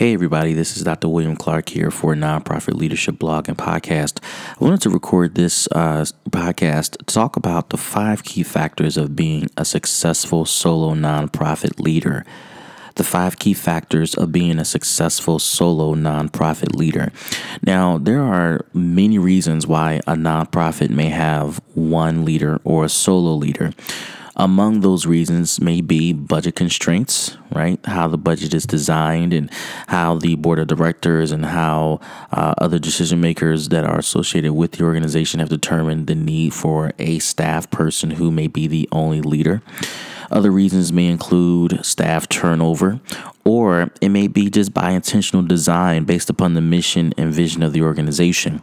Hey, everybody, this is Dr. William Clark here for Nonprofit Leadership Blog and Podcast. I wanted to record this uh, podcast to talk about the five key factors of being a successful solo nonprofit leader. The five key factors of being a successful solo nonprofit leader. Now, there are many reasons why a nonprofit may have one leader or a solo leader. Among those reasons may be budget constraints, right? How the budget is designed and how the board of directors and how uh, other decision makers that are associated with the organization have determined the need for a staff person who may be the only leader. Other reasons may include staff turnover, or it may be just by intentional design based upon the mission and vision of the organization.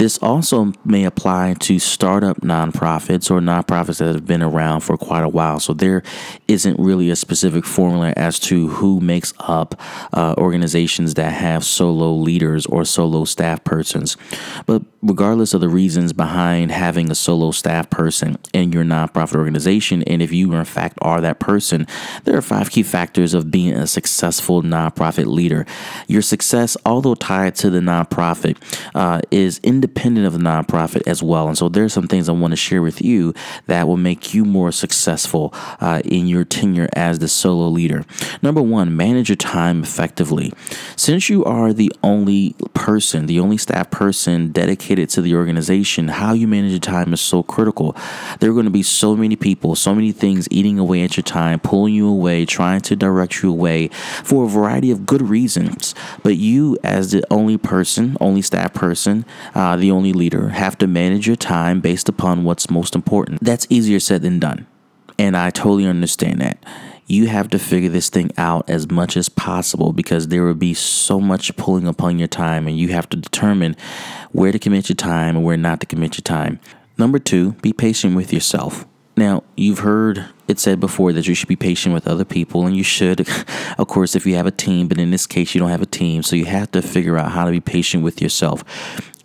This also may apply to startup nonprofits or nonprofits that have been around for quite a while. So there isn't really a specific formula as to who makes up uh, organizations that have solo leaders or solo staff persons. But regardless of the reasons behind having a solo staff person in your nonprofit organization, and if you in fact are that person, there are five key factors of being a successful nonprofit leader. Your success, although tied to the nonprofit, uh, is independent independent of the nonprofit as well. And so there's some things I want to share with you that will make you more successful uh, in your tenure as the solo leader. Number one, manage your time effectively. Since you are the only person, the only staff person dedicated to the organization, how you manage your time is so critical. There are going to be so many people, so many things eating away at your time, pulling you away, trying to direct you away for a variety of good reasons. But you, as the only person, only staff person, uh, the only leader, have to manage your time based upon what's most important. That's easier said than done. And I totally understand that. You have to figure this thing out as much as possible because there will be so much pulling upon your time, and you have to determine where to commit your time and where not to commit your time. Number two, be patient with yourself. Now, you've heard it said before that you should be patient with other people, and you should, of course, if you have a team, but in this case, you don't have a team, so you have to figure out how to be patient with yourself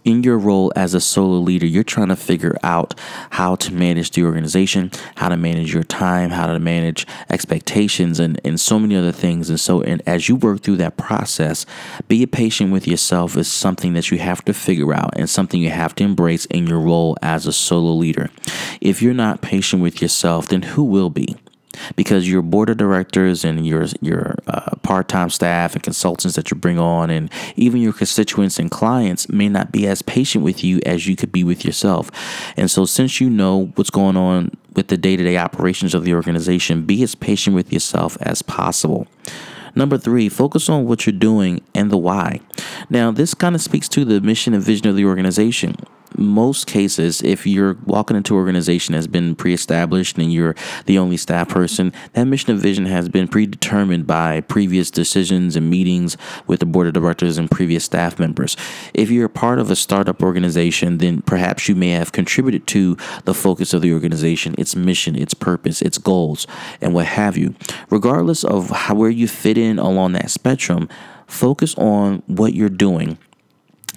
in your role as a solo leader, you're trying to figure out how to manage the organization, how to manage your time, how to manage expectations, and, and so many other things. And so, and as you work through that process, be patient with yourself is something that you have to figure out and something you have to embrace in your role as a solo leader. If you're not patient with yourself, then who will be? Because your board of directors and your your uh, part-time staff and consultants that you bring on and even your constituents and clients may not be as patient with you as you could be with yourself. And so since you know what's going on with the day-to-day operations of the organization, be as patient with yourself as possible. Number three, focus on what you're doing and the why. Now, this kind of speaks to the mission and vision of the organization most cases, if you're walking into an organization that's been pre-established and you're the only staff person, that mission and vision has been predetermined by previous decisions and meetings with the board of directors and previous staff members. If you're part of a startup organization, then perhaps you may have contributed to the focus of the organization, its mission, its purpose, its goals, and what have you. Regardless of how, where you fit in along that spectrum, focus on what you're doing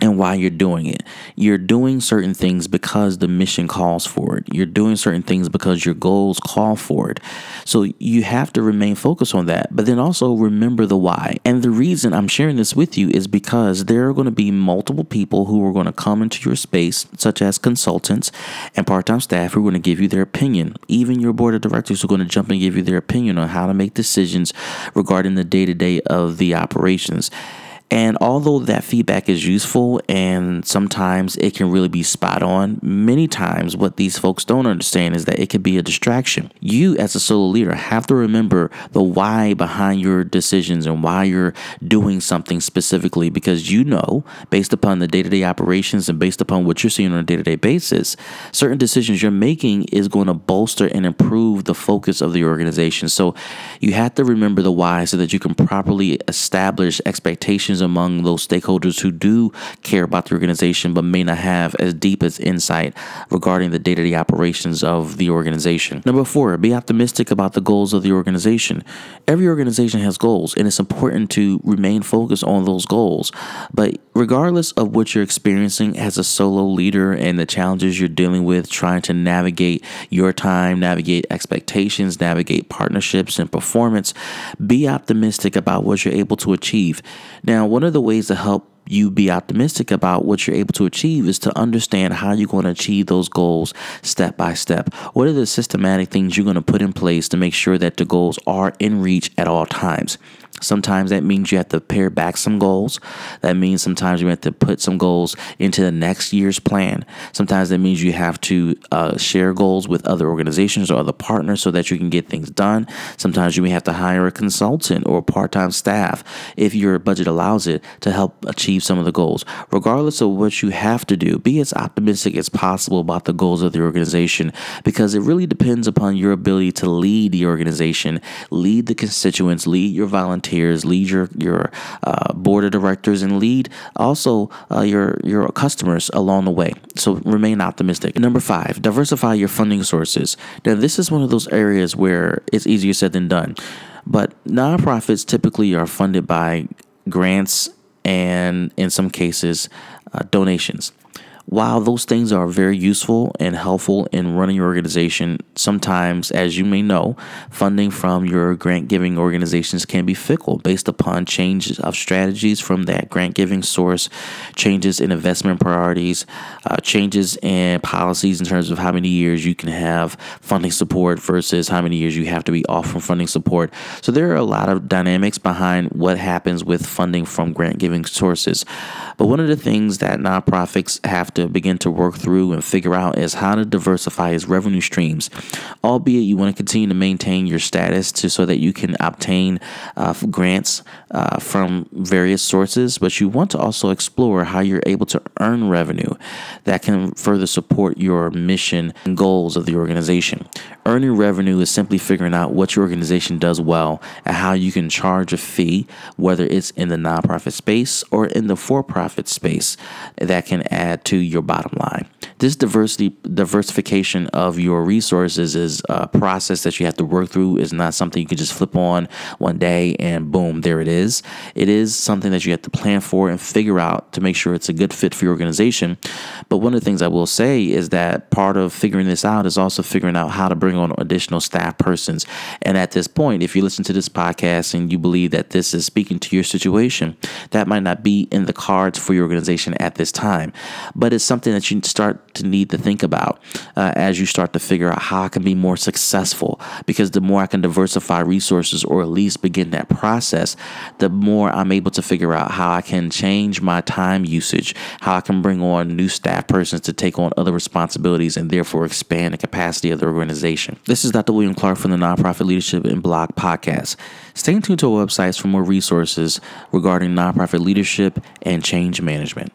and why you're doing it. You're doing certain things because the mission calls for it. You're doing certain things because your goals call for it. So you have to remain focused on that, but then also remember the why. And the reason I'm sharing this with you is because there are going to be multiple people who are going to come into your space, such as consultants and part time staff who are going to give you their opinion. Even your board of directors are going to jump and give you their opinion on how to make decisions regarding the day to day of the operations. And although that feedback is useful and sometimes it can really be spot on, many times what these folks don't understand is that it can be a distraction. You, as a solo leader, have to remember the why behind your decisions and why you're doing something specifically because you know, based upon the day to day operations and based upon what you're seeing on a day to day basis, certain decisions you're making is going to bolster and improve the focus of the organization. So you have to remember the why so that you can properly establish expectations among those stakeholders who do care about the organization but may not have as deep as insight regarding the day to day operations of the organization. Number four, be optimistic about the goals of the organization. Every organization has goals, and it's important to remain focused on those goals. But regardless of what you're experiencing as a solo leader and the challenges you're dealing with, trying to navigate your time, navigate expectations, navigate partnerships and performance, be optimistic about what you're able to achieve. Now, one of the ways to help you be optimistic about what you're able to achieve is to understand how you're going to achieve those goals step by step. What are the systematic things you're going to put in place to make sure that the goals are in reach at all times? Sometimes that means you have to pare back some goals. That means sometimes you have to put some goals into the next year's plan. Sometimes that means you have to uh, share goals with other organizations or other partners so that you can get things done. Sometimes you may have to hire a consultant or part time staff if your budget allows it to help achieve some of the goals. Regardless of what you have to do, be as optimistic as possible about the goals of the organization because it really depends upon your ability to lead the organization, lead the constituents, lead your volunteers volunteers, lead your your uh, board of directors, and lead also uh, your your customers along the way. So remain optimistic. Number five, diversify your funding sources. Now this is one of those areas where it's easier said than done, but nonprofits typically are funded by grants and in some cases uh, donations. While those things are very useful and helpful in running your organization, sometimes, as you may know, funding from your grant giving organizations can be fickle based upon changes of strategies from that grant giving source, changes in investment priorities, uh, changes in policies in terms of how many years you can have funding support versus how many years you have to be off from funding support. So there are a lot of dynamics behind what happens with funding from grant giving sources. But one of the things that nonprofits have to begin to work through and figure out is how to diversify its revenue streams. Albeit you want to continue to maintain your status to so that you can obtain uh, grants uh, from various sources, but you want to also explore how you're able to earn revenue that can further support your mission and goals of the organization. Earning revenue is simply figuring out what your organization does well and how you can charge a fee, whether it's in the nonprofit space or in the for profit space, that can add to your bottom line. This diversity diversification of your resources is a process that you have to work through. Is not something you can just flip on one day and boom, there it is. It is something that you have to plan for and figure out to make sure it's a good fit for your organization. But one of the things I will say is that part of figuring this out is also figuring out how to bring on additional staff persons. And at this point, if you listen to this podcast and you believe that this is speaking to your situation, that might not be in the cards for your organization at this time. But it's something that you to need to think about uh, as you start to figure out how I can be more successful. Because the more I can diversify resources or at least begin that process, the more I'm able to figure out how I can change my time usage, how I can bring on new staff persons to take on other responsibilities and therefore expand the capacity of the organization. This is Dr. William Clark from the Nonprofit Leadership and Blog Podcast. Stay tuned to our websites for more resources regarding nonprofit leadership and change management.